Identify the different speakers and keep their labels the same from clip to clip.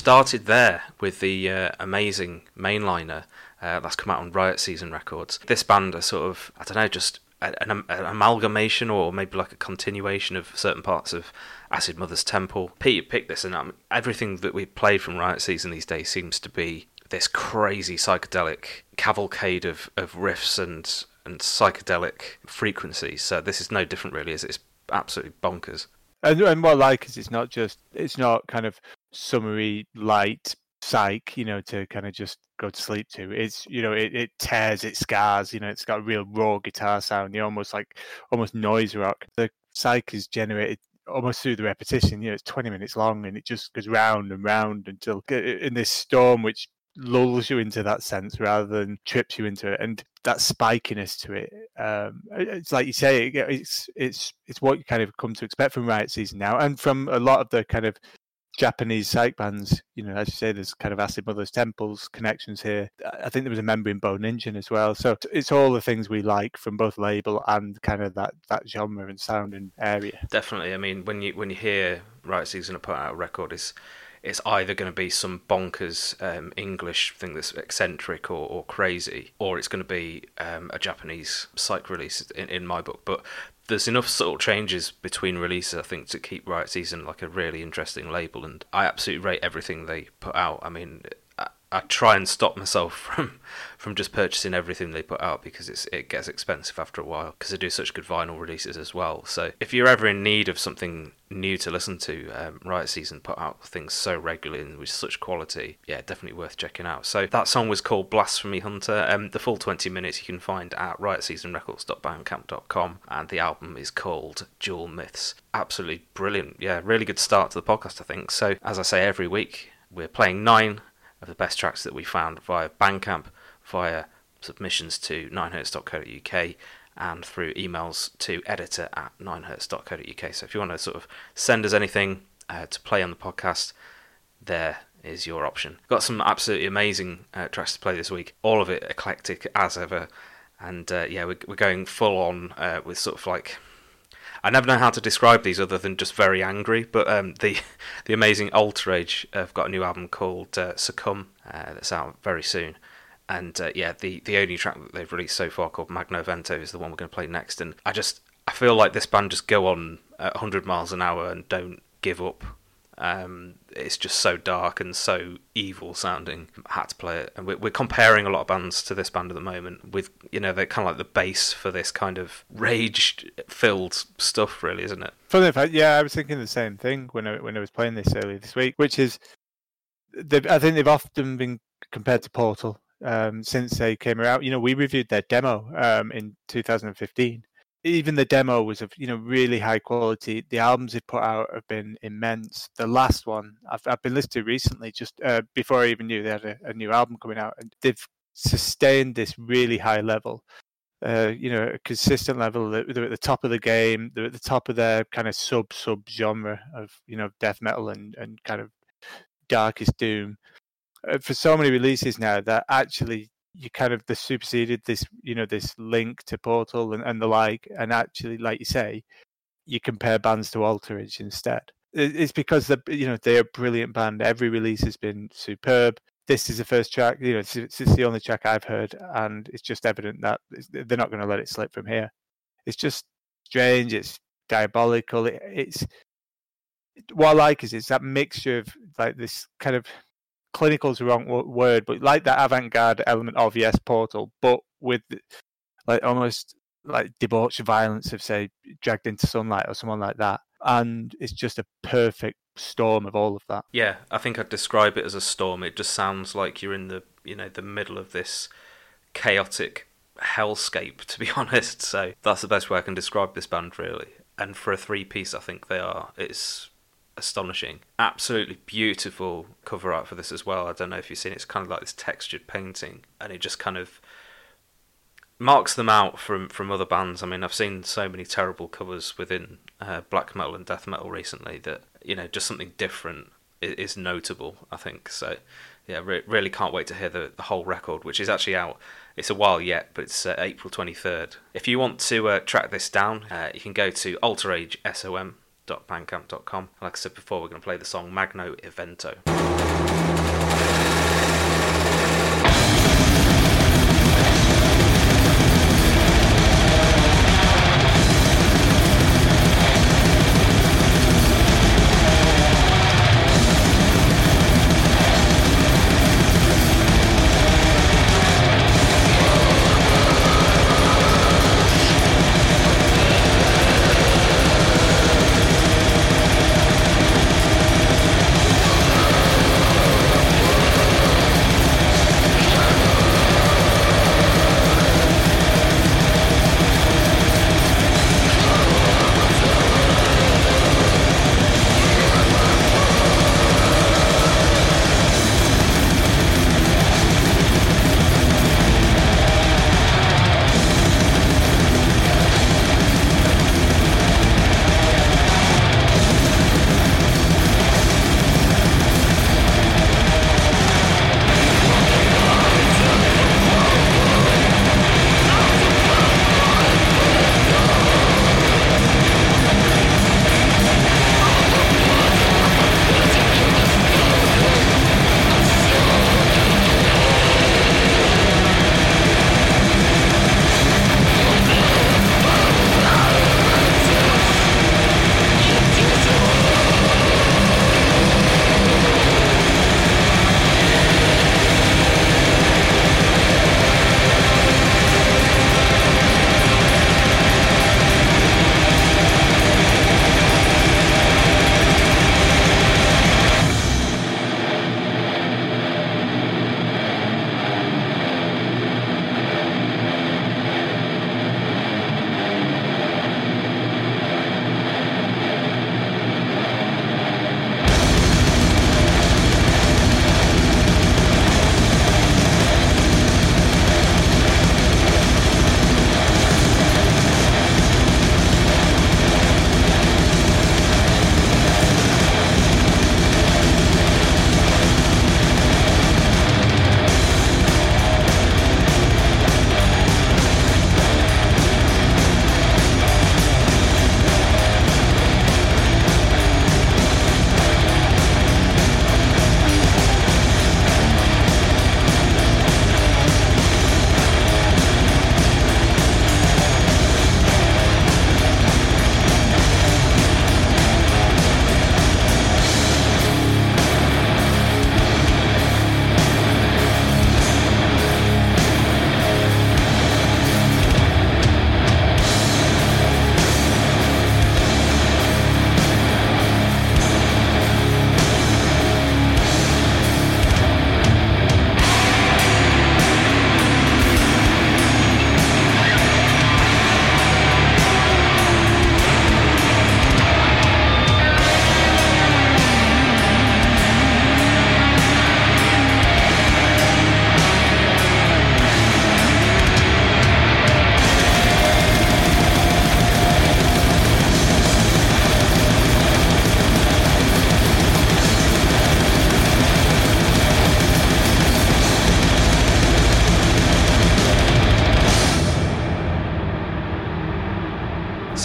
Speaker 1: started there with the uh, amazing mainliner uh, that's come out on Riot Season Records. This band are sort of, I don't know, just an, an, amalgamation or maybe like a continuation of certain parts of Acid Mother's Temple. Pete picked this, and um, everything that we played from Riot Season these days seems to be this crazy psychedelic cavalcade of, of riffs and and psychedelic frequencies. So this is no different, really. Is it's absolutely bonkers.
Speaker 2: And, and what I like is it's not just it's not kind of summery light psych, you know, to kind of just go to sleep to. It's you know, it, it tears, it scars, you know, it's got a real raw guitar sound, you almost like almost noise rock. The psych is generated almost through the repetition, you know, it's twenty minutes long and it just goes round and round until in this storm which lulls you into that sense rather than trips you into it and that spikiness to it um, it's like you say it's it's it's what you kind of come to expect from riot season now and from a lot of the kind of Japanese psych bands, you know, as you say, there's kind of Acid Mother's Temples connections here. I think there was a member in Bone Engine as well. So it's all the things we like from both label and kind of that, that genre and sound and area.
Speaker 1: Definitely. I mean, when you when you hear Riot Season to put out a record, it's it's either going to be some bonkers um, English thing that's eccentric or, or crazy, or it's going to be um, a Japanese psych release in, in my book. But there's enough subtle changes between releases, I think, to keep Riot Season like a really interesting label. And I absolutely rate everything they put out. I mean, I try and stop myself from from just purchasing everything they put out because it's it gets expensive after a while because they do such good vinyl releases as well. So if you're ever in need of something new to listen to, um, Riot Season put out things so regularly and with such quality. Yeah, definitely worth checking out. So that song was called Blasphemy Hunter. Um, the full 20 minutes you can find at riotseasonrecords.bandcamp.com and the album is called Dual Myths. Absolutely brilliant. Yeah, really good start to the podcast, I think. So as I say every week, we're playing nine of the best tracks that we found via Bandcamp, via submissions to 9hertz.co.uk and through emails to editor at 9hertz.co.uk. So if you want to sort of send us anything uh, to play on the podcast, there is your option. Got some absolutely amazing uh, tracks to play this week. All of it eclectic as ever. And uh, yeah, we're, we're going full on uh, with sort of like I never know how to describe these other than just very angry. But um, the the amazing Altarage have got a new album called uh, Succumb uh, that's out very soon, And uh, yeah, the the only track that they've released so far called Magno Evento is the one we're going to play next. And I just I feel like this band just go on at 100 miles an hour and don't give up. Um, it's just so dark and so evil sounding. I had to play it, and we're, we're, comparing a lot of bands to this band at the moment. With you know, they're kind of like the base for this kind of rage-filled stuff, really, isn't it?
Speaker 2: Funny fact, yeah, I was thinking the same thing when I when I was playing this earlier this week, which is, I think they've often been compared to Portal um, since they came out. You know, we reviewed their demo um, in 2015, even the demo was of you know really high quality. The albums they put out have been immense. The last one I've, I've been listening to recently, just uh, before I even knew they had a, a, new album coming out, and they've sustained this really high level. Uh, you know, a consistent level. They're at the top of the game. They're at the top of their kind of sub sub genre of you know death metal and and kind of darkest doom. Uh, for so many releases now that actually you kind of superseded this you know this link to portal and, and the like and actually like you say you compare bands to Altarage instead. It's because the you know they're a brilliant band. Every release has been superb. This is the first track you know it's, it's the only track i've heard and it's just evident that they're not going to let it slip from here. It's just strange. It's diabolical. It, it's what i like is it's that mixture of like this kind of clinical is the wrong word, but like that avant-garde element of yes, Portal, but with like almost like debauched violence of say dragged into sunlight or someone like that and it's just a perfect storm of all of that.
Speaker 1: Yeah i think i'd describe it as a storm. It just sounds like you're in the you know the middle of this chaotic hellscape to be honest so that's the best way i can describe this band really. And for a three piece i think they are. It's astonishing. Absolutely beautiful cover art for this as well. I don't know if you've seen it. It's kind of like this textured painting, and it just kind of marks them out from from other bands. I mean, I've seen so many terrible covers within uh, black metal and death metal recently that you know just something different is, notable. I think so. Yeah, re- really can't wait to hear the, the whole record, which is actually out. It's a while yet, but it's uh, April 23rd. If you want to uh, track this down, uh, you can go to Altarage SOM www.bandcamp.com. Like I said before, we're going to play the song Magno Evento.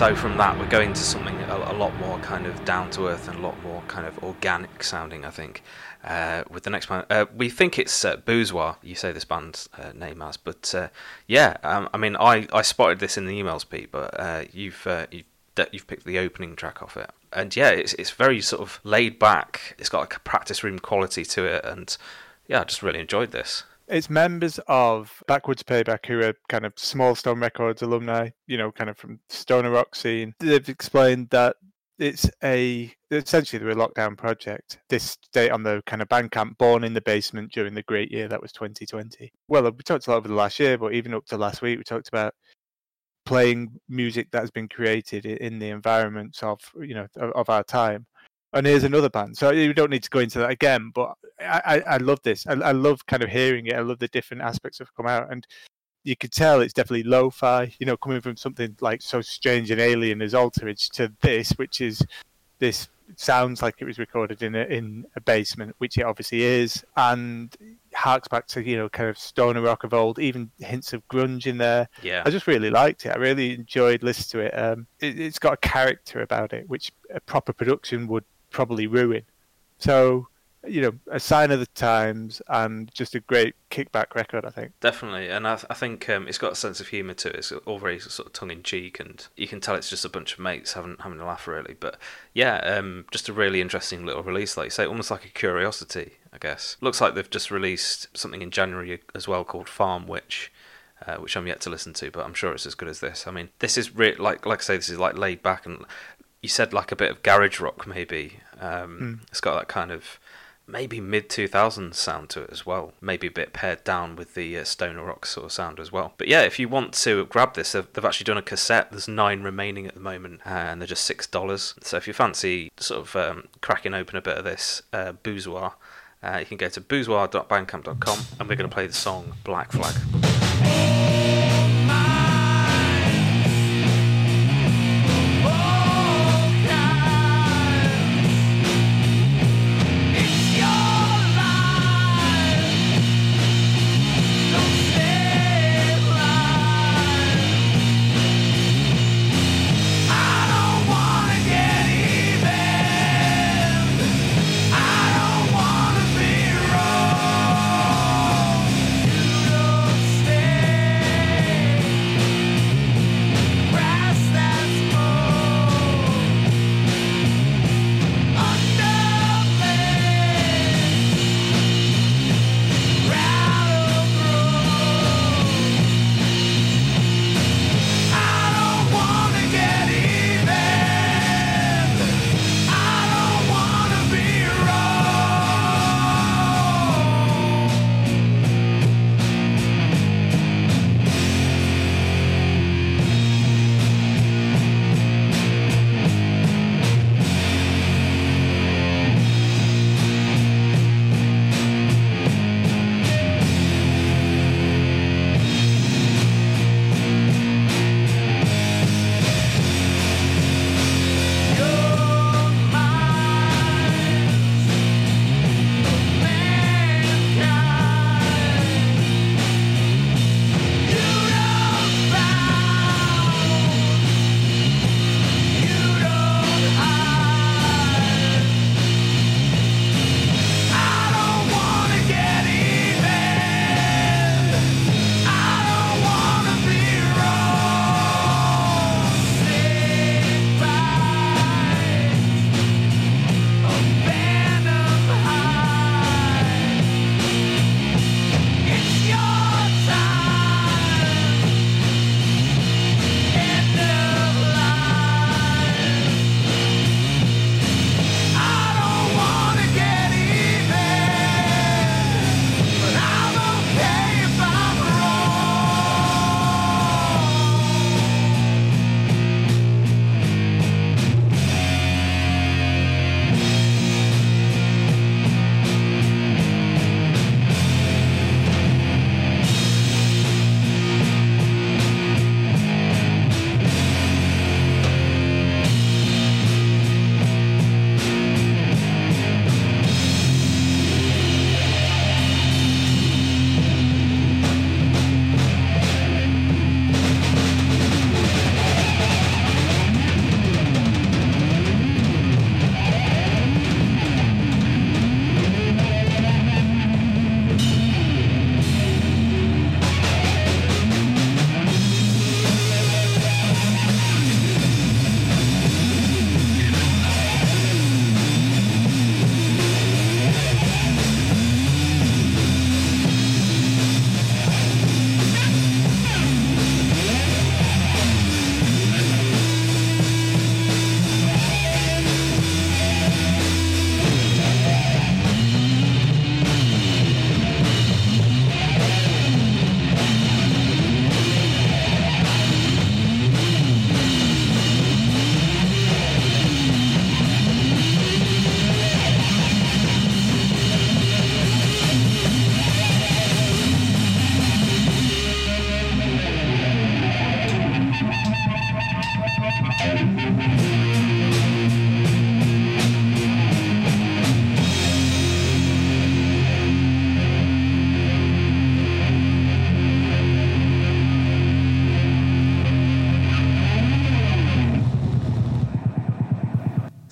Speaker 1: So from that, we're going to something a, a lot more kind of down to earth and a lot more kind of organic sounding. I think uh, with the next one, uh, we think it's uh, BOOZEWA. You say this band's uh, name as, but uh, yeah, um, I mean, I, I spotted this in the emails, Pete, but uh, you've you've you've picked the opening track off it, and yeah, it's it's very sort of laid back. It's got like a practice room quality to it, and yeah, I just really enjoyed this.
Speaker 2: It's members of Backwoods Payback who are kind of Small Stone Records alumni, you know, kind of from Stoner Rock scene. They've explained that it's a essentially they're a lockdown project. This date on the kind of Bandcamp born in the basement during the great year that was 2020. Well, we talked a lot over the last year, but even up to last week, we talked about playing music that has been created in the environments of you know of our time and here's another band. So you don't need to go into that again, but I, I, I love this. I, I, love kind of hearing it. I love the different aspects that have come out, and you could tell it's definitely lo-fi. You know, coming from something like so strange and alien as Altarage to this, which is this sounds like it was recorded in a in a basement, which it obviously is, and harks back to you know kind of stoner rock of old, even hints of grunge in there.
Speaker 1: Yeah,
Speaker 2: I just really liked it. I really enjoyed listening to it. Um, it has got a character about it, which a proper production would probably ruin. So, you know, a sign of the times and just a great kickback record, I think.
Speaker 1: Definitely, and I, I think um, it's got a sense of humour to it. It's all very sort of tongue in cheek, and you can tell it's just a bunch of mates having having a laugh, really. But yeah, um, just a really interesting little release, like you say, almost like a curiosity, I guess. Looks like they've just released something in January as well called Farm Witch. Uh, which I'm yet to listen to, but I'm sure it's as good as this. I mean, this is re- like like I say, this is like laid back and you said like a bit of garage rock maybe. Um, mm. It's got that kind of maybe mid 2000s sound to it as well. Maybe a bit pared down with the uh, stoner rock sort of sound as well. But yeah, if you want to grab this, they've, they've actually done a cassette. There's nine remaining at the moment, uh, and they're just six dollars. So if you fancy sort of um, cracking open a bit of this uh, BOOZEWA, uh, you can go to boozewa.bandcamp.com, and we're going to play the song Black Flag.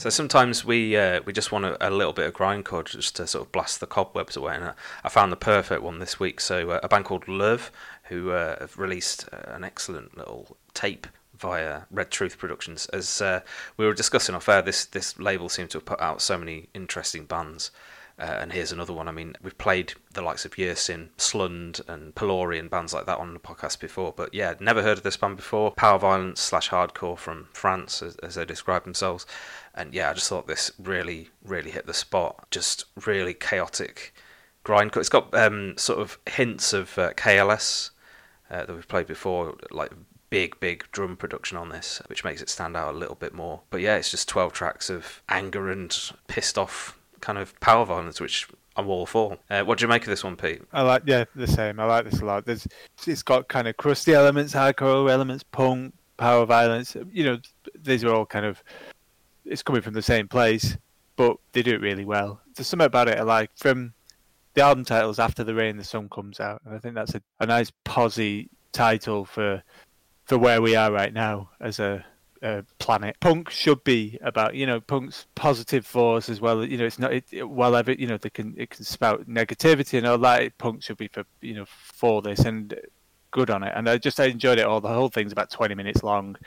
Speaker 1: So sometimes we uh, we just want a, a, little bit of grindcore just to sort of blast the cobwebs away, and I, I found the perfect one this week. So uh, a band called LØVVE, who uh, have released uh, an excellent little tape via Red Truth Productions. As uh, we were discussing off air, this this label seems to have put out so many interesting bands. Uh, and here's another one. I mean, we've played the likes of Yersin, Slund, and Pelori and bands like that on the podcast before. But yeah, never heard of this band before. Power violence slash hardcore from France, as, as, they describe themselves. And yeah, I just thought this really, really hit the spot. Just really chaotic grindcore. It's got um, sort of hints of uh, KLS uh, that we've played before, like big, big drum production on this, which makes it stand out a little bit more. But yeah, it's just 12 tracks of anger and pissed off kind of power violence, which I'm all for. Uh, what do you make of this one, Pete?
Speaker 2: I like, yeah, the same. I like this a lot. There's, it's got kind of crusty elements, hardcore elements, punk, power violence. You know, these are all kind of, it's coming from the same place, but they do it really well. There's something about it like. From the album titles, After the Rain, the Sun Comes Out, and I think that's a, a nice posy title for for where we are right now as a, a, planet. Punk should be about you know punk's positive force as well. You know it's not it, it, while ever you know they can it can spout negativity and all that. Punk should be for you know for this and good on it. And I just I enjoyed it all. The whole thing's about twenty minutes long.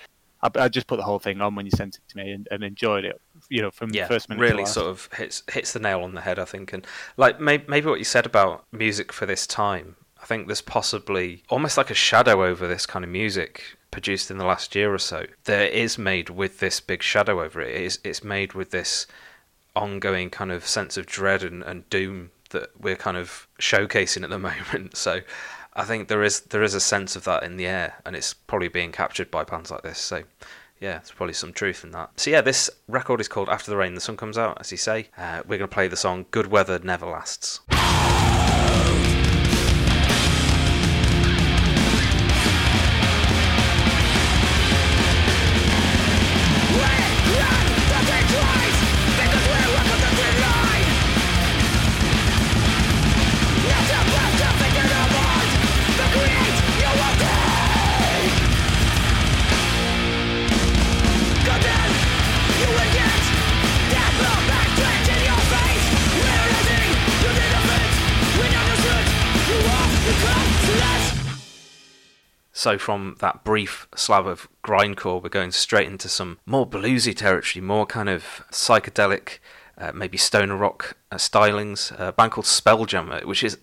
Speaker 2: I, I just put the whole thing on when you sent it to me and, and enjoyed it. You know from
Speaker 1: yeah,
Speaker 2: first minute.
Speaker 1: It really sort of hits hits the nail on the head. I think and like maybe, maybe what you said about music for this time I think there's possibly almost like a shadow over this kind of music produced in the last year or so that is made with this big shadow over it. It's, it's made with this ongoing kind of sense of dread and, and doom that we're kind of showcasing at the moment. So I think there is there is a sense of that in the air, and it's probably being captured by bands like this. So yeah, there's probably some truth in that. So yeah, this record is called After the Rain, the Sun Comes Out, as you say. Uh, we're going to play the song Good Weather Never Lasts. So from that brief slab of grindcore, we're going straight into some more bluesy territory, more kind of psychedelic, uh, maybe stoner rock uh, stylings. A band called Spelljammer, which is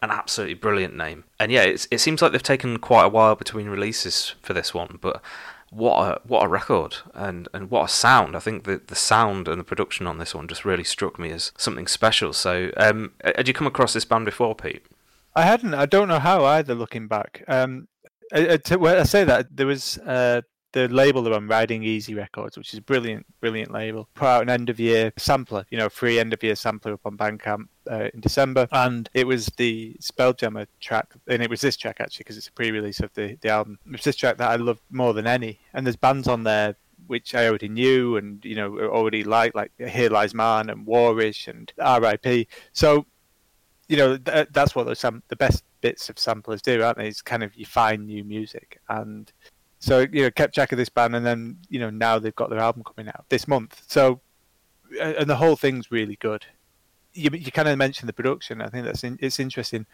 Speaker 1: an absolutely brilliant name. And yeah, it seems like they've taken quite a while between releases for this one, but what a what a record and and what a sound! I think the the sound and the production on this one just really struck me as something special. So, um, had you come across this band before, Pete?
Speaker 2: I hadn't. I don't know how either. Looking back, um, I, I, I say that there was uh, the label that I'm Riding Easy Records, which is a brilliant, brilliant label. Put out an end of year sampler, you know, free end of year sampler up on Bandcamp uh, in December, and it was the Spelljammer track, and it was this track actually because it's a pre-release of the the album. It's this track that I love more than any, and there's bands on there which I already knew and you know already liked, like Here Lies Man and Warish and R.I.P. So you know th- that's what sam- the best bits of samplers do, aren't they? It's kind of you find new music, and so you know kept track of this band, and then you know now they've got their album coming out this month. So and the whole thing's really good. You, you kind of mentioned the production. I think that's in, it's interesting.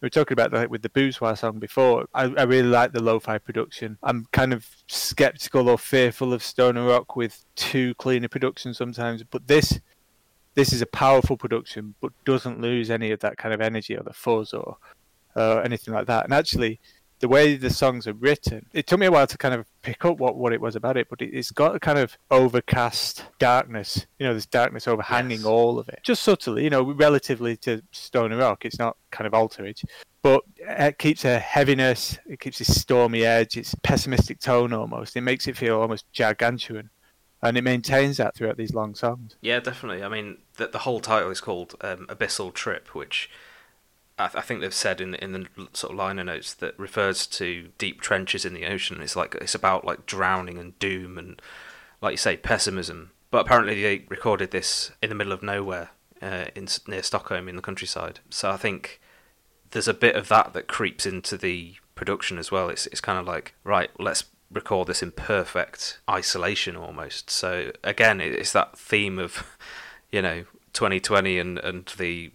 Speaker 2: We were talking about that with the BOOZEWA song before. I, I really like the lo-fi production. I'm kind of skeptical or fearful of stoner rock with too clean a production sometimes, but this this is a powerful production, but doesn't lose any of that kind of energy or the fuzz or uh, anything like that. And actually, the way the songs are written, it took me a while to kind of pick up what, what it was about it, but it, has got a kind of overcast darkness, you know, this darkness overhanging yes. all of it, just subtly, you know, relatively to Stoner Rock. It's not kind of Altarage, but it keeps a heaviness, it keeps this stormy edge, it's pessimistic tone almost. It makes it feel almost gargantuan and it maintains that throughout these long songs.
Speaker 1: Yeah, definitely. I mean, the, the whole title is called um, Abyssal Trip, which I, th- I, think they've said in in the sort of liner notes that refers to deep trenches in the ocean. It's like it's about like drowning and doom and, like you say, pessimism. But apparently they recorded this in the middle of nowhere uh, in near Stockholm in the countryside. So I think there's a bit of that that creeps into the production as well. It's it's kind of like right, let's record this in perfect isolation almost. So again, it's that theme of you know 2020 and and the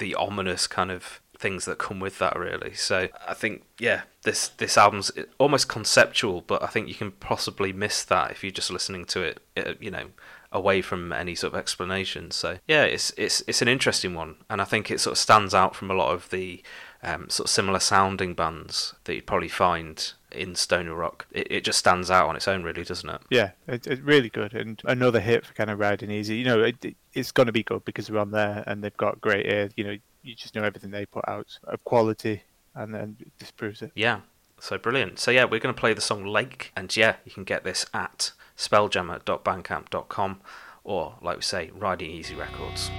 Speaker 1: the ominous kind of things that come with that really. So i think yeah this this album's almost conceptual but i think you can possibly miss that if you're just listening to it uh, you know away from any sort of explanation. So yeah it's it's it's an interesting one and i think it sort of stands out from a lot of the um, sort of similar sounding bands that you'd probably find in Stony rock. It, it just stands out on its own, really, doesn't it?
Speaker 2: Yeah, it's it really good, and another hit for kind of riding easy. You know, it, it's going to be good because we're on there, and they've got great air. You know, you just know everything they put out of quality, and then this proves it.
Speaker 1: Yeah, so brilliant. So yeah, we're going to play the song Lake, and yeah, you can get this at spelljammer.bandcamp.com or, like we say, Riding Easy Records.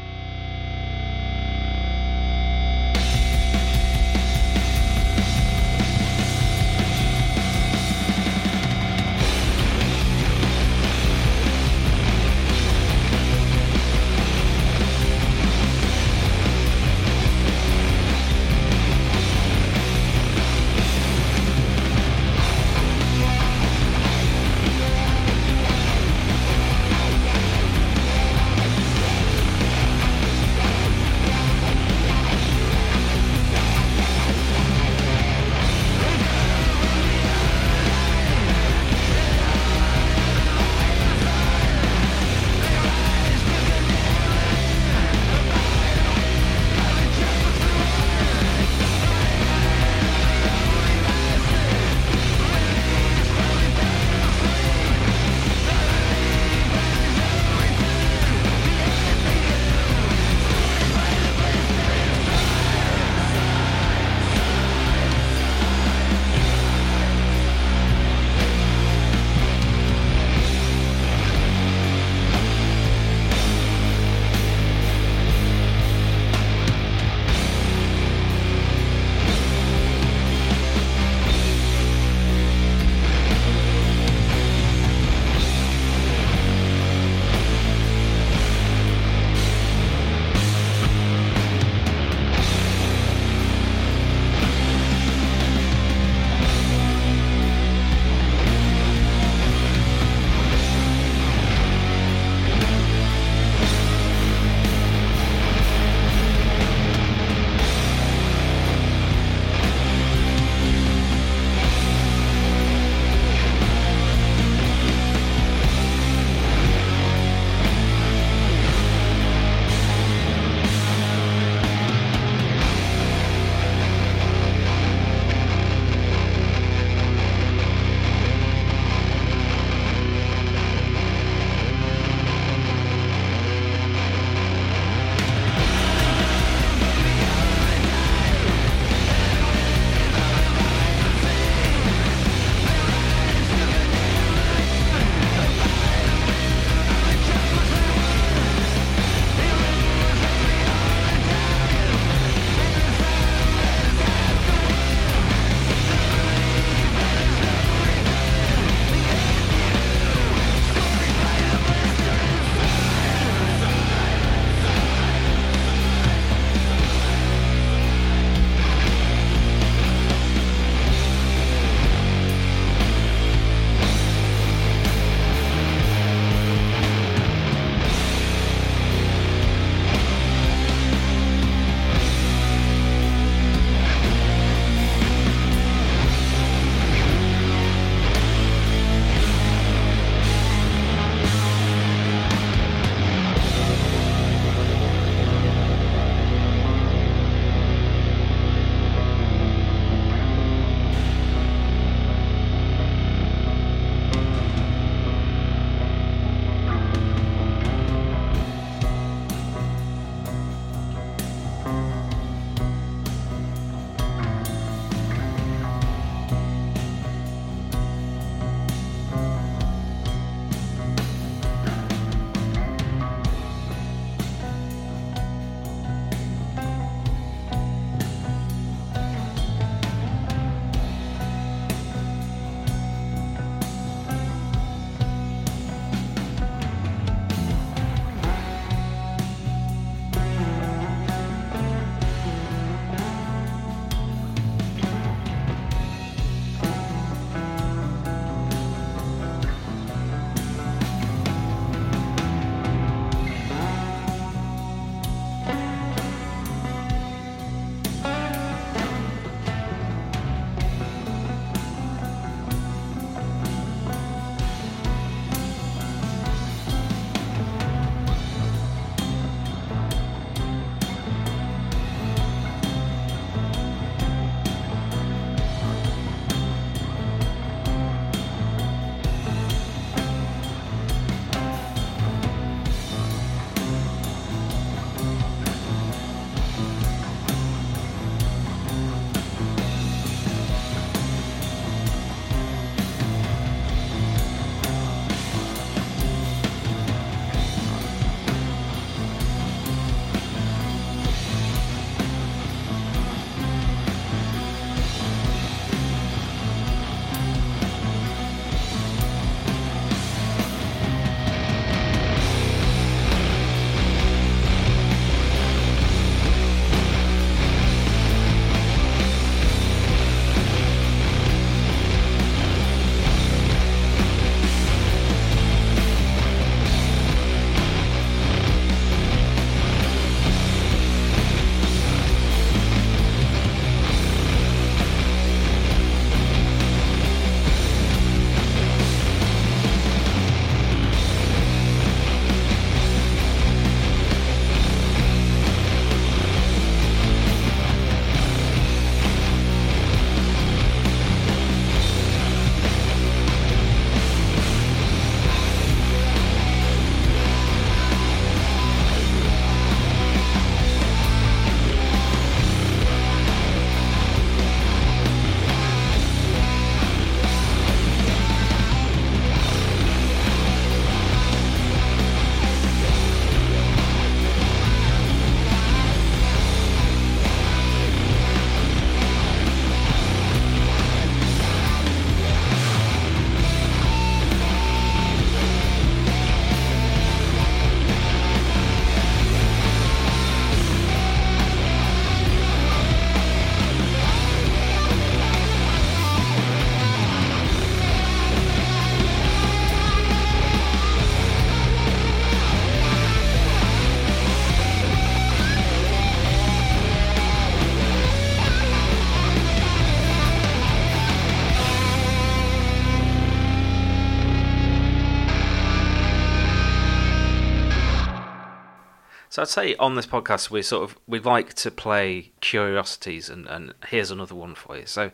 Speaker 1: I'd say on this podcast we sort of we like to play curiosities, and, and here's another one for you. So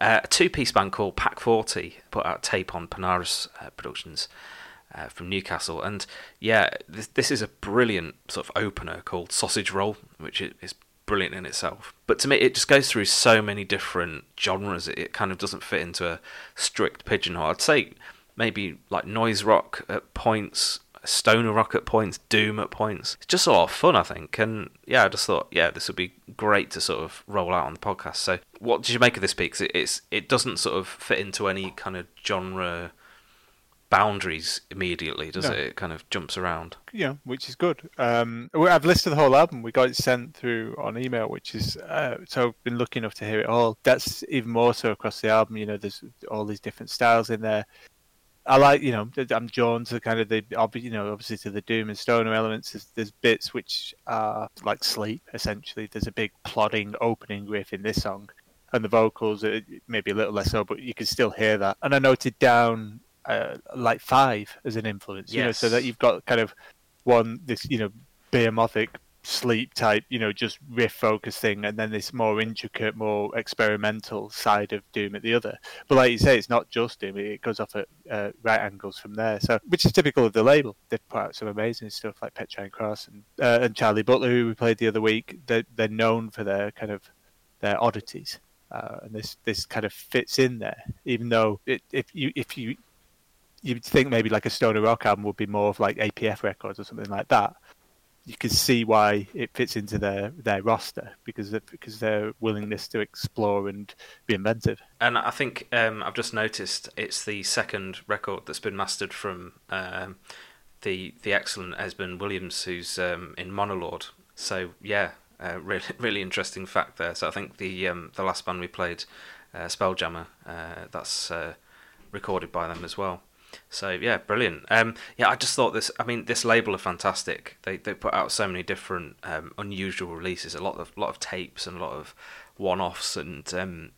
Speaker 1: uh, a two-piece band called PAK40 put out tape on Panurus uh, Productions. Uh, from Newcastle, and yeah, this, this is a brilliant sort of opener called Sausage Roll, which is brilliant in itself. But to me, it just goes through so many different genres. It, it kind of doesn't fit into a strict pigeonhole. I'd say maybe like noise rock at points, stoner rock at points, doom at points. It's just a lot of fun, I think. And yeah, I just thought, yeah, this would be great to sort of roll out on the podcast. So, what did you make of this piece? It, it's it doesn't sort of fit into any kind of genre boundaries immediately, does no. it? It kind of jumps around.
Speaker 2: Yeah, which is good. Um, I've listed the whole album. We got it sent through on email, which is uh, so I've been lucky enough to hear it all. That's even more so across the album. You know, there's all these different styles in there. I like, you know, I'm drawn to kind of the, you know, obviously to the doom and stoner elements. There's, there's bits which are like sleep, essentially. There's a big plodding opening riff in this song, and the vocals are maybe a little less so, but you can still hear that. And I noted down uh, like five as an influence, you yes. know, so that you've got kind of one this you know behemothig sleep type, you know, just riff focus thing, and then this more intricate, more experimental side of Doom at the other. But like you say, it's not just Doom; it goes off at uh, right angles from there. So, which is typical of the label. They've put out some amazing stuff like Petrine Cross and uh, and Charlie Butler, who we played the other week. They're, they're known for their kind of their oddities. Uh, and this this kind of fits in there, even though it, if you if you you'd think maybe like a stoner rock album would be more of like APF records or something like that. You can see why it fits into their, their roster because of, because their willingness to explore and be inventive.
Speaker 1: And I think um, I've just noticed it's the second record that's been mastered from um, the the excellent Esben Willems, who's um, in Monolord. So yeah, uh, really really interesting fact there. So I think the um, the last band we played, uh, Spelljammer, uh, that's uh, recorded by them as well. So yeah, brilliant. Um, yeah, I just thought this. I mean, this label are fantastic. They they put out so many different um, unusual releases. A lot of lot of tapes and a lot of one offs and um,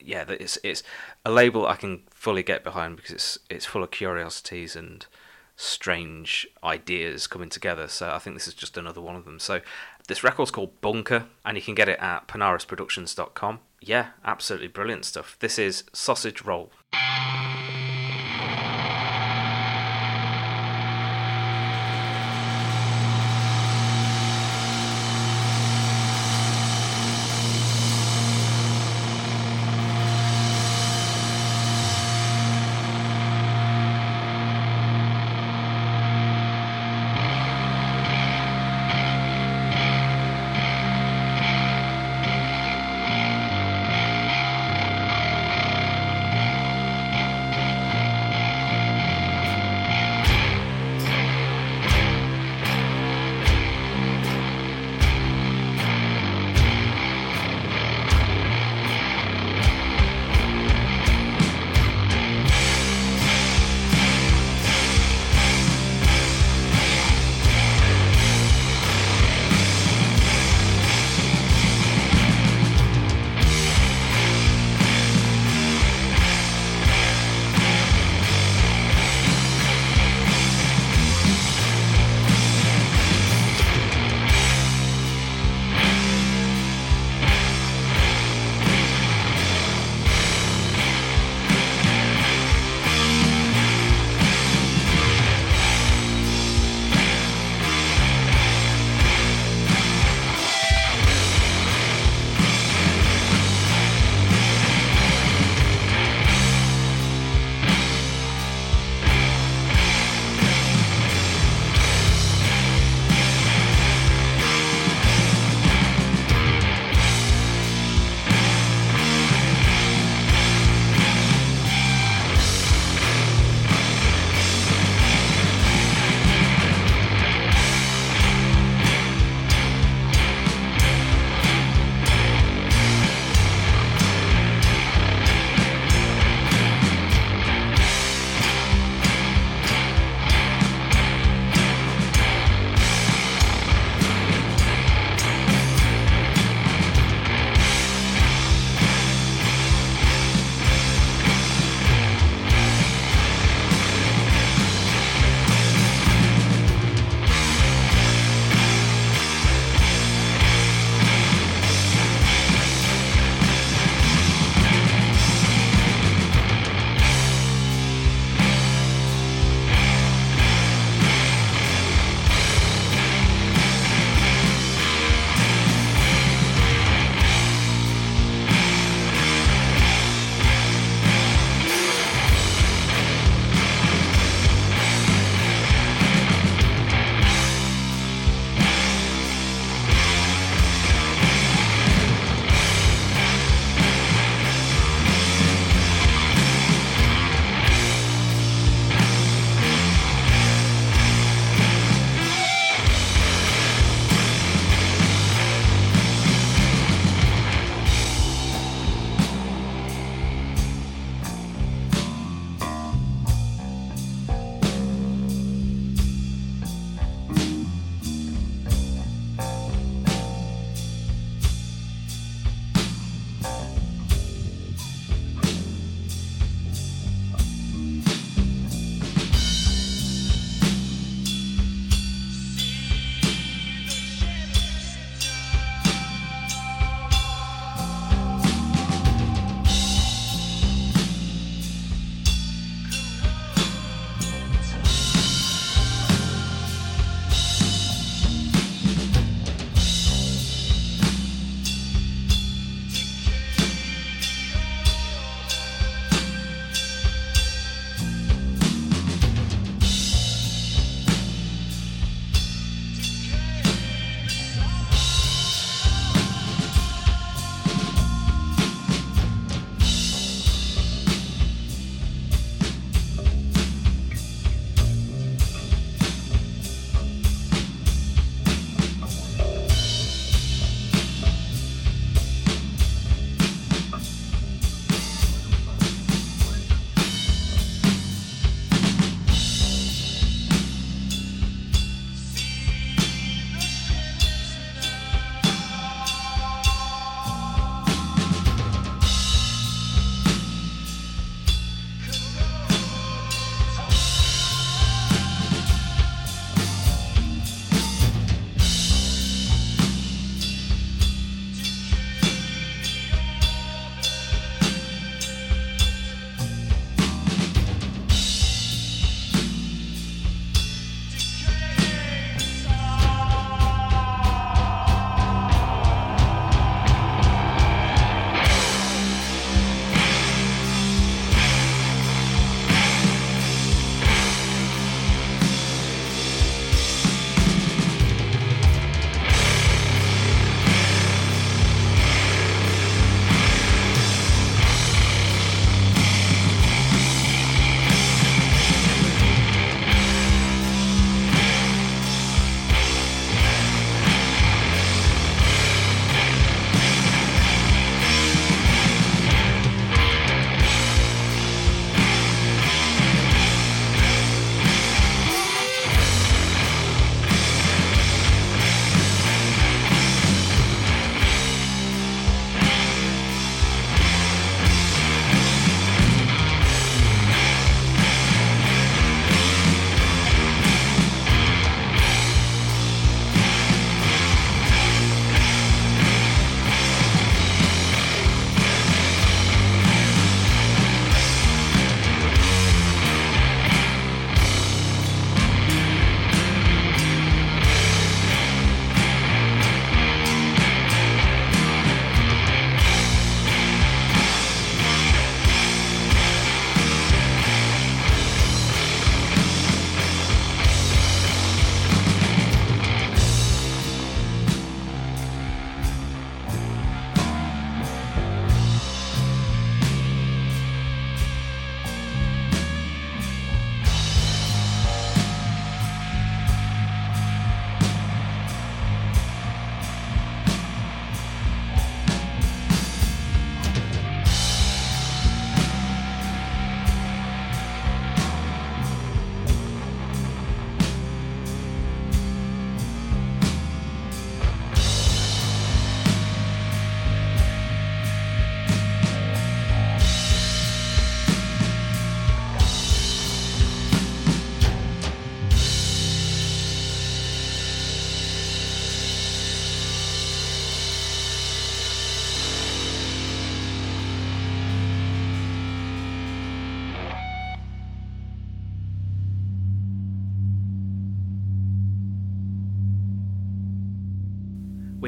Speaker 1: yeah, it's it's a label I can fully get behind because it's it's full of curiosities and strange ideas coming together. So I think this is just another one of them. So this record's called Bunker, and you can get it at PanurusProductions.com. Yeah, absolutely brilliant stuff. This is Sausage Roll.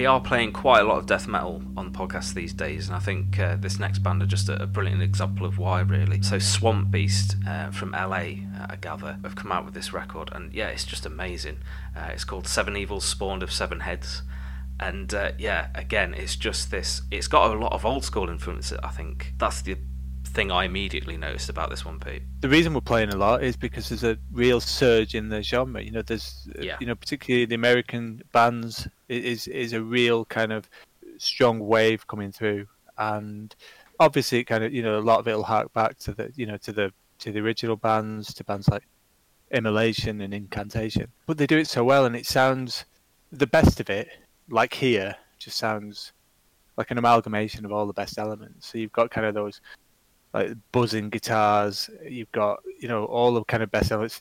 Speaker 1: We are playing quite a lot of death metal on the podcast these days, and I think uh, this next band are just a, a, brilliant example of why, really. So, Swampbeast uh, from LA, uh, I gather, have come out with this record, and yeah, it's just amazing. Uh, it's called Seven Evils Spawned of Seven Heads, and uh, yeah, again, it's just this. It's got a lot of old school influence. I think that's the thing I immediately noticed about this one, Pete.
Speaker 2: The reason we're playing a lot is because there's a real surge in the genre. You know, there's yeah. you know particularly the American bands is is a real kind of strong wave coming through, and obviously, it kind of you know a lot of it'll hark back to the you know to the to the original bands, to bands like Immolation and Incantation, but they do it so well, and it sounds the best of it. Like here, just sounds like an amalgamation of all the best elements. So you've got kind of those like buzzing guitars. You've got you know all the kind of best elements.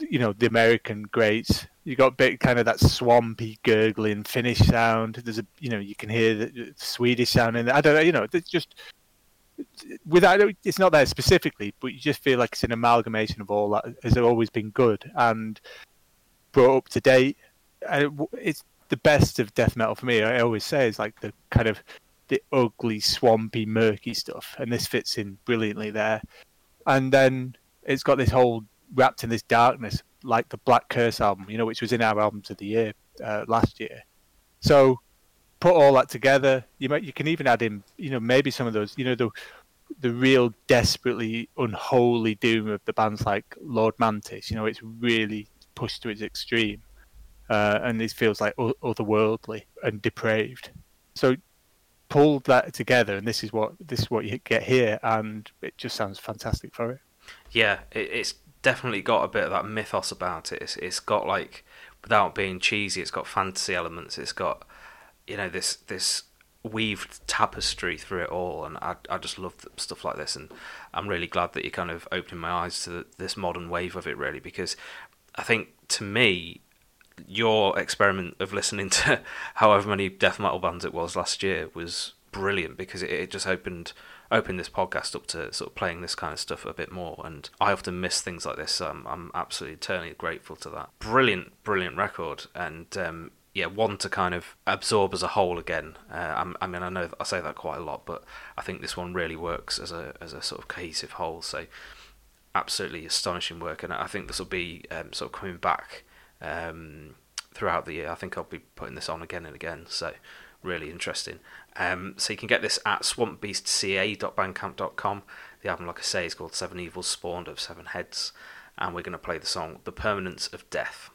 Speaker 2: You know the American greats. You got bit kind of that swampy, gurgling Finnish sound. There's a you know you can hear the Swedish sound in there. I don't know. You know, it's just without it's not there specifically, but you just feel like it's an amalgamation of all that has always been good and brought up to date. And It's the best of death metal for me. I always say it's like the kind of the ugly, swampy, murky stuff, and this fits in brilliantly there. And then it's got this whole wrapped in this darkness, like the Black Curse album, you know, which was in our albums of the year uh, last year. So put all that together, you might you can even add in, you know, maybe some of those, you know, the the real desperately unholy doom of the bands like Lord Mantis. You know, it's really pushed to its extreme, uh, and it feels like otherworldly and depraved. So pulled that together, and this is what this is what you get here, and it just sounds fantastic for it.
Speaker 1: Yeah, it, it's definitely got a bit of that mythos about it. It's, it's got like, without being cheesy, it's got fantasy elements. It's got, you know, this this weaved tapestry through it all, and I I just love stuff like this, and I'm really glad that you're kind of opening my eyes to the, this modern wave of it, really, because I think to me your experiment of listening to however many death metal bands it was last year was brilliant because it, it just opened opened this podcast up to sort of playing this kind of stuff a bit more and I often miss things like this so I'm, I'm absolutely eternally grateful to that brilliant brilliant record and um, yeah one to kind of absorb as a whole again uh, I mean I know I say that quite a lot but I think this one really works as a as a sort of cohesive whole so absolutely astonishing work and I think this will be um, sort of coming back um, throughout the year. I think I'll be putting this on again and again. So really interesting. Um, so you can get this at swampbeastca.bandcamp.com. The album, like I say, is called Seven Evils Spawned of Seven Heads, and we're going to play the song "The Permanence of Death."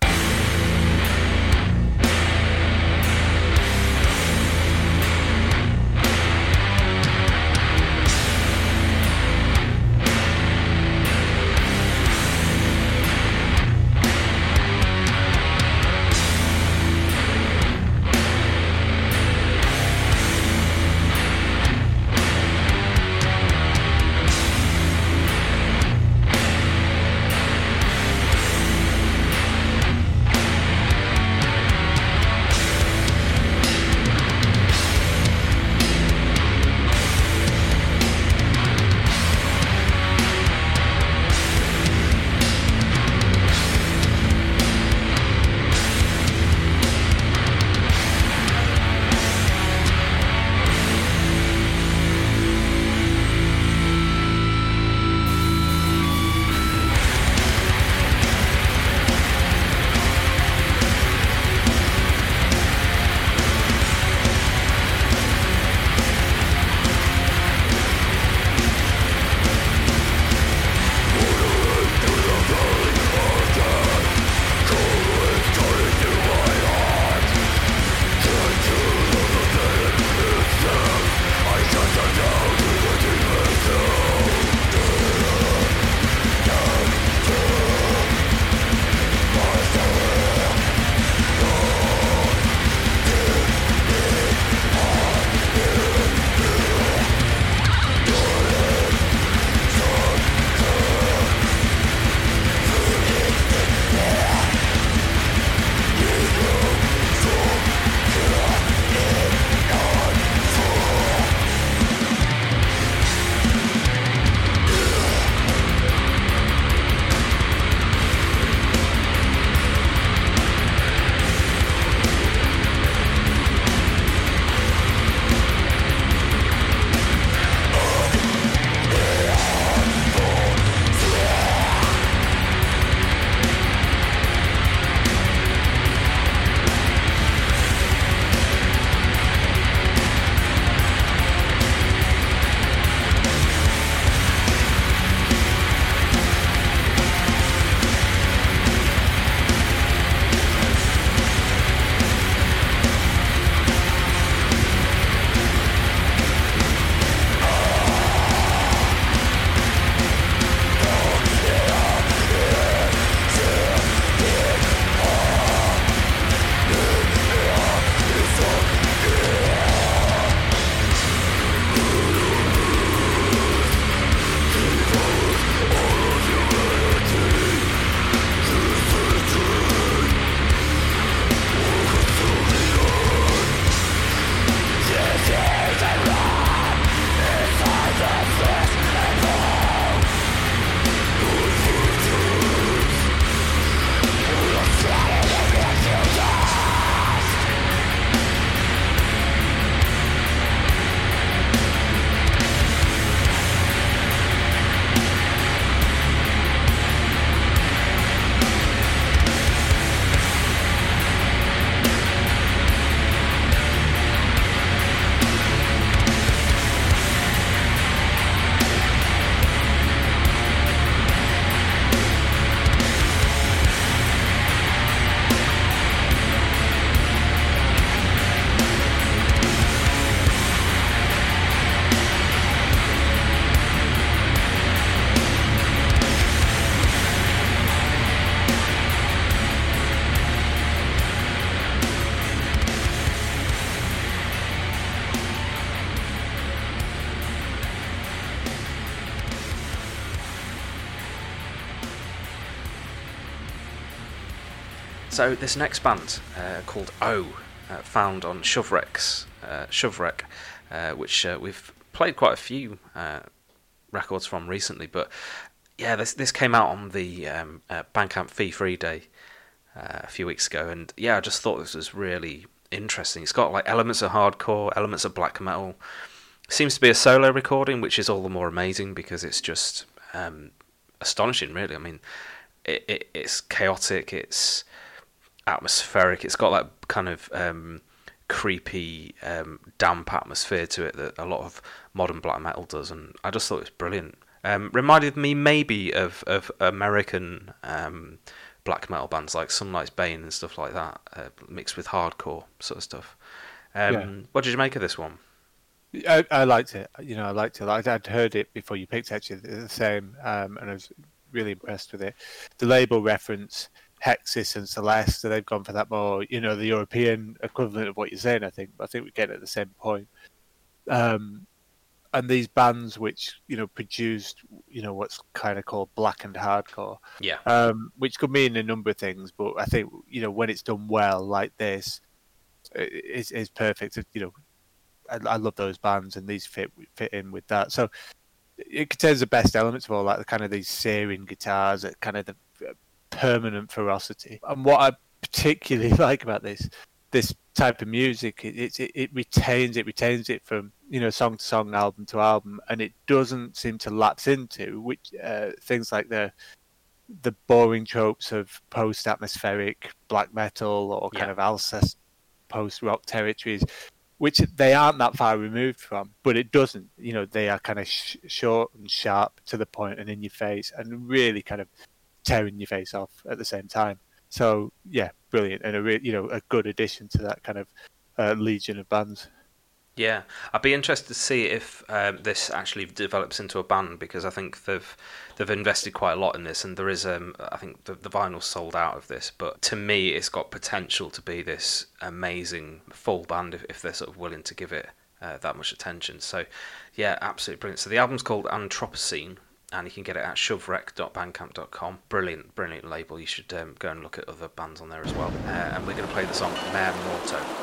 Speaker 1: So this next band uh, called O, uh, found on Shovrex, uh, Shovrek, uh, which uh, we've played quite a few uh, records from recently, but yeah, this this came out on the um, Bandcamp Fee Free Day a few weeks ago, and yeah, I just thought this was really interesting. It's got like elements of hardcore, elements of black metal. Seems to be a solo recording, which is all the more amazing because it's just um, astonishing, really. I mean, it, it, it's chaotic, it's atmospheric, it's got that kind of um, creepy, um, damp atmosphere to it that a lot of modern black metal does, and I just thought it was brilliant. Um, reminded me maybe of of American um, black metal bands like Sunlight's Bane and stuff like that, uh, mixed with hardcore sort of stuff. Um, yeah. What did you make of this one?
Speaker 2: I, I, liked it. You know, I liked it. I'd heard it before you picked actually the same, um, and I was really impressed with it. The label reference Hexis and Celeste, so they've gone for that more, you know, the European equivalent of what you're saying. I think. I think we get at the same point. Um, and these bands which you know produced you know what's kind of called black and hardcore
Speaker 1: yeah
Speaker 2: um, which could mean a number of things but i think you know when it's done well like this is is perfect you know I, I, love those bands and these fit fit in with that so it contains the best elements of all that the kind of these searing guitars that kind of the permanent ferocity and what i particularly like about this this type of music it, it, it retains it retains it from you know song to song album to album and it doesn't seem to lapse into which uh, things like the the boring tropes of post atmospheric black metal or kind yeah. of Alcest post rock territories which they aren't that far removed from but it doesn't you know they are kind of sh- short and sharp to the point and in your face and really kind of tearing your face off at the same time so yeah, brilliant and a re- you know a good addition to that kind of uh, legion of bands.
Speaker 1: Yeah, I'd be interested to see if um, this actually develops into a band because I think they've they've invested quite a lot in this, and there is um I think the the vinyl sold out of this, but to me it's got potential to be this amazing full band if, if they're sort of willing to give it uh, that much attention. So yeah, absolutely brilliant. So the album's called Anthropocene, and you can get it at shovrek.bandcamp.com. Brilliant, brilliant label. You should um, go and look at other bands on there as well. Uh, and we're going to play the song Mare Morto.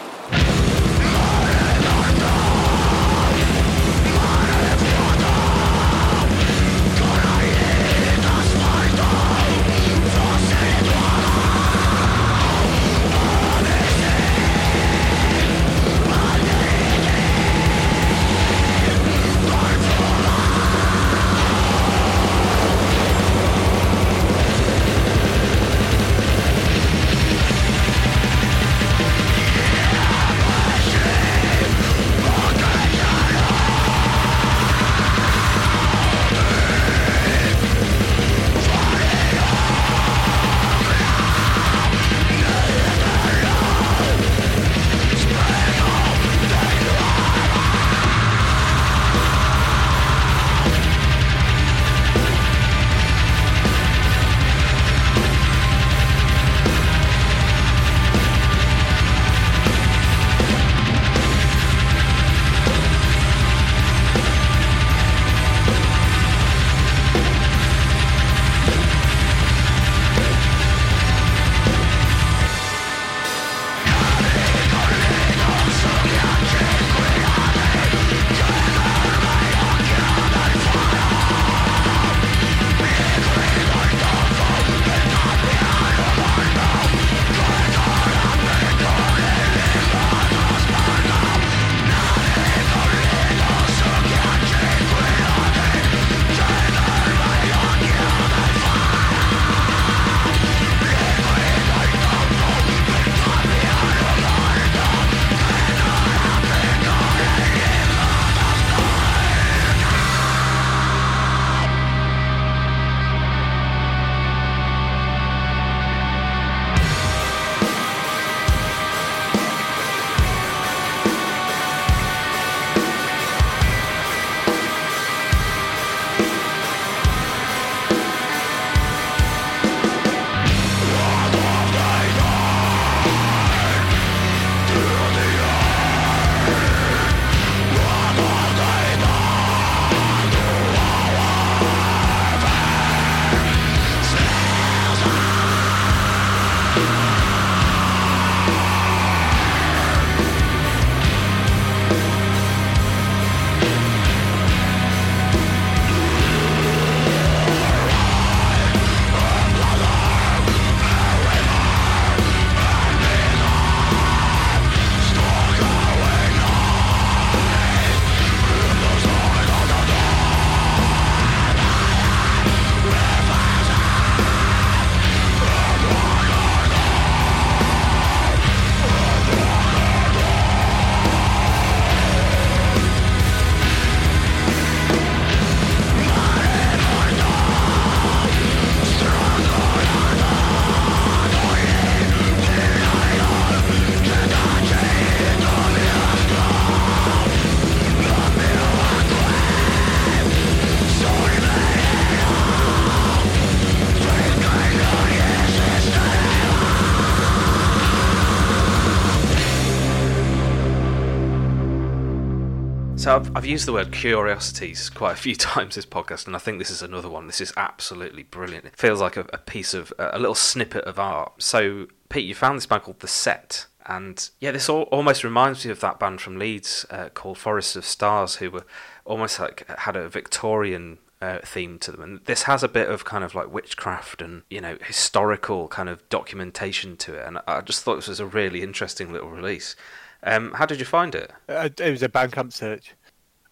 Speaker 1: I've, I've used the word curiosities quite a few times this podcast, and I think this is another one. This is absolutely brilliant. It feels like a, a piece of a little snippet of art. So Pete, you found this band called The Sept, and yeah, this all, almost reminds me of that band from Leeds uh, called Forest of Stars, who were almost like had a Victorian uh, theme to them. And this has a bit of kind of like witchcraft and, you know, historical kind of documentation to it. And I just thought this was a really interesting little release. Um, how did you find it?
Speaker 2: Uh, it was a Bandcamp search.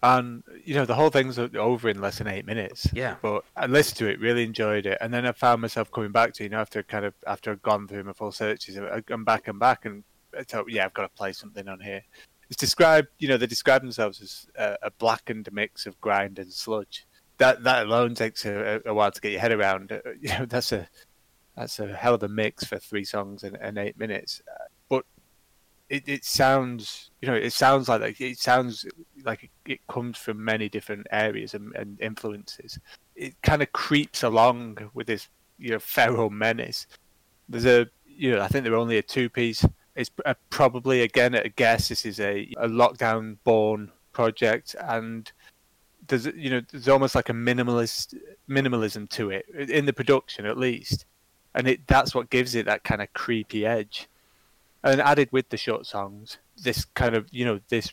Speaker 2: And, you know, the whole thing's over in less than eight minutes.
Speaker 1: Yeah.
Speaker 2: But I listened to it, really enjoyed it. And then I found myself coming back to, you know, after kind of, after I'd gone through my full searches, gone back and back and I thought, yeah, I've got to play something on here. It's described, you know, they describe themselves as a, a blackened mix of grind and sludge that that alone takes a, a, while to get your head around. You know, that's a that's a hell of a mix for three songs and, and eight minutes. Uh, it, it sounds, you know, it sounds like it sounds like it, comes from many different areas and, and influences. It kind of creeps along with this, you know, feral menace. There's a, you know, I think they're only a two piece. It's probably again at a guess. This is a, a lockdown born project and there's you know there's almost like a minimalist minimalism to it in the production at least, and it that's what gives it that kind of creepy edge. And added with the short songs, this kind of you know this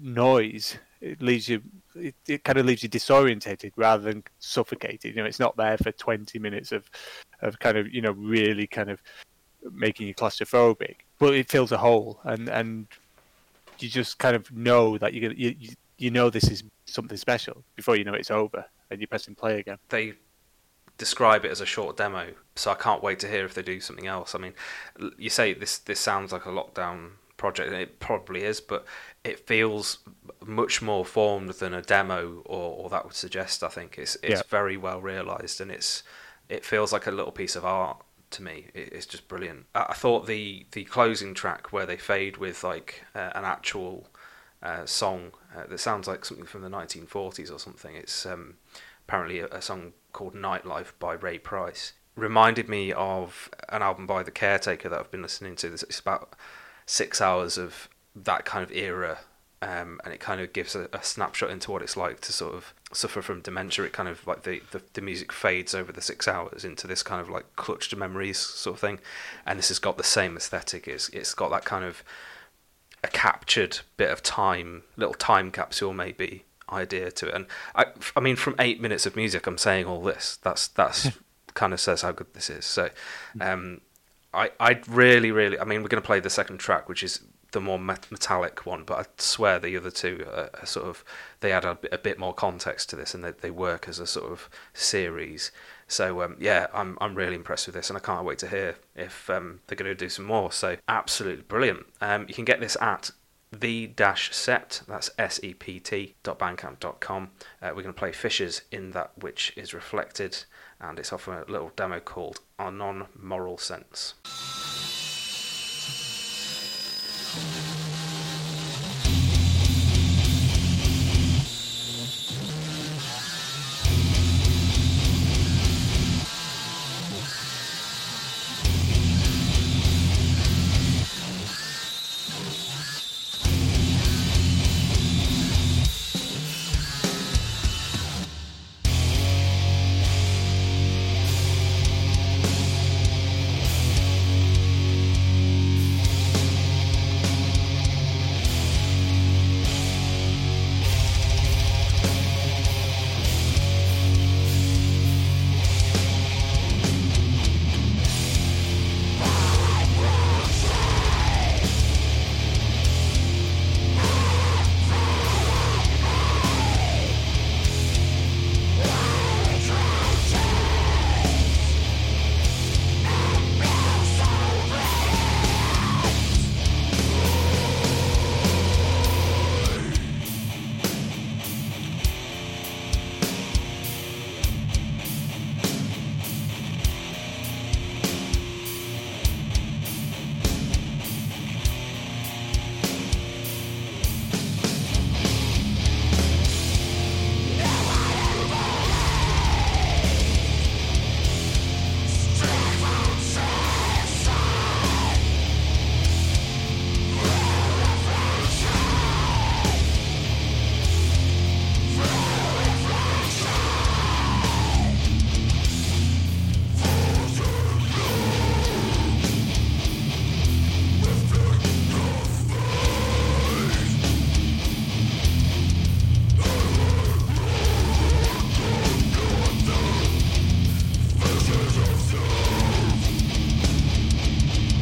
Speaker 2: noise it leaves you it, it kind of leaves you disorientated rather than suffocated. You know, it's not there for twenty minutes of of kind of you know really kind of making you claustrophobic, but it fills a hole and and you just kind of know that you're gonna you, you know this is something special before you know it's over and you're pressing play again.
Speaker 1: They describe it as a short demo, so I can't wait to hear if they do something else. I mean, you say this this sounds like a lockdown project, and it probably is, but it feels much more formed than a demo, or, or that would suggest. I think it's it's yeah. very well realised, and it's it feels like a little piece of art to me. it's just brilliant. I, thought the the closing track where they fade with like uh, an actual uh, song uh, that sounds like something from the 1940s or something. It's um, apparently a, a, song called Nightlife by Ray Price. Reminded me of an album by The Caretaker that I've been listening to. It's about six hours of that kind of era. Um, and it kind of gives a, a, snapshot into what it's like to sort of suffer from dementia. It kind of like the, the, the music fades over the six hours into this kind of like clutched memories sort of thing, and this has got the same aesthetic. It's it's got that kind of a captured bit of time, little time capsule maybe idea to it. And I, I mean, from eight minutes of music, I'm saying all this. That's that's kind of says how good this is. So, hmm. um, I I really really, I mean, we're going to play the second track, which is the more metallic one, but I swear the other two are, are sort of they add a, a, bit more context to this, and they they work as a sort of series. So um, yeah, I'm I'm really impressed with this, and I can't wait to hear if um, they're going to do some more. So absolutely brilliant. Um, you can get this at the dash sept that's s-e-p-t dot bandcamp com. Uh, we're going to play Fissures in that which is reflected and it's off a little demo called our non-moral sense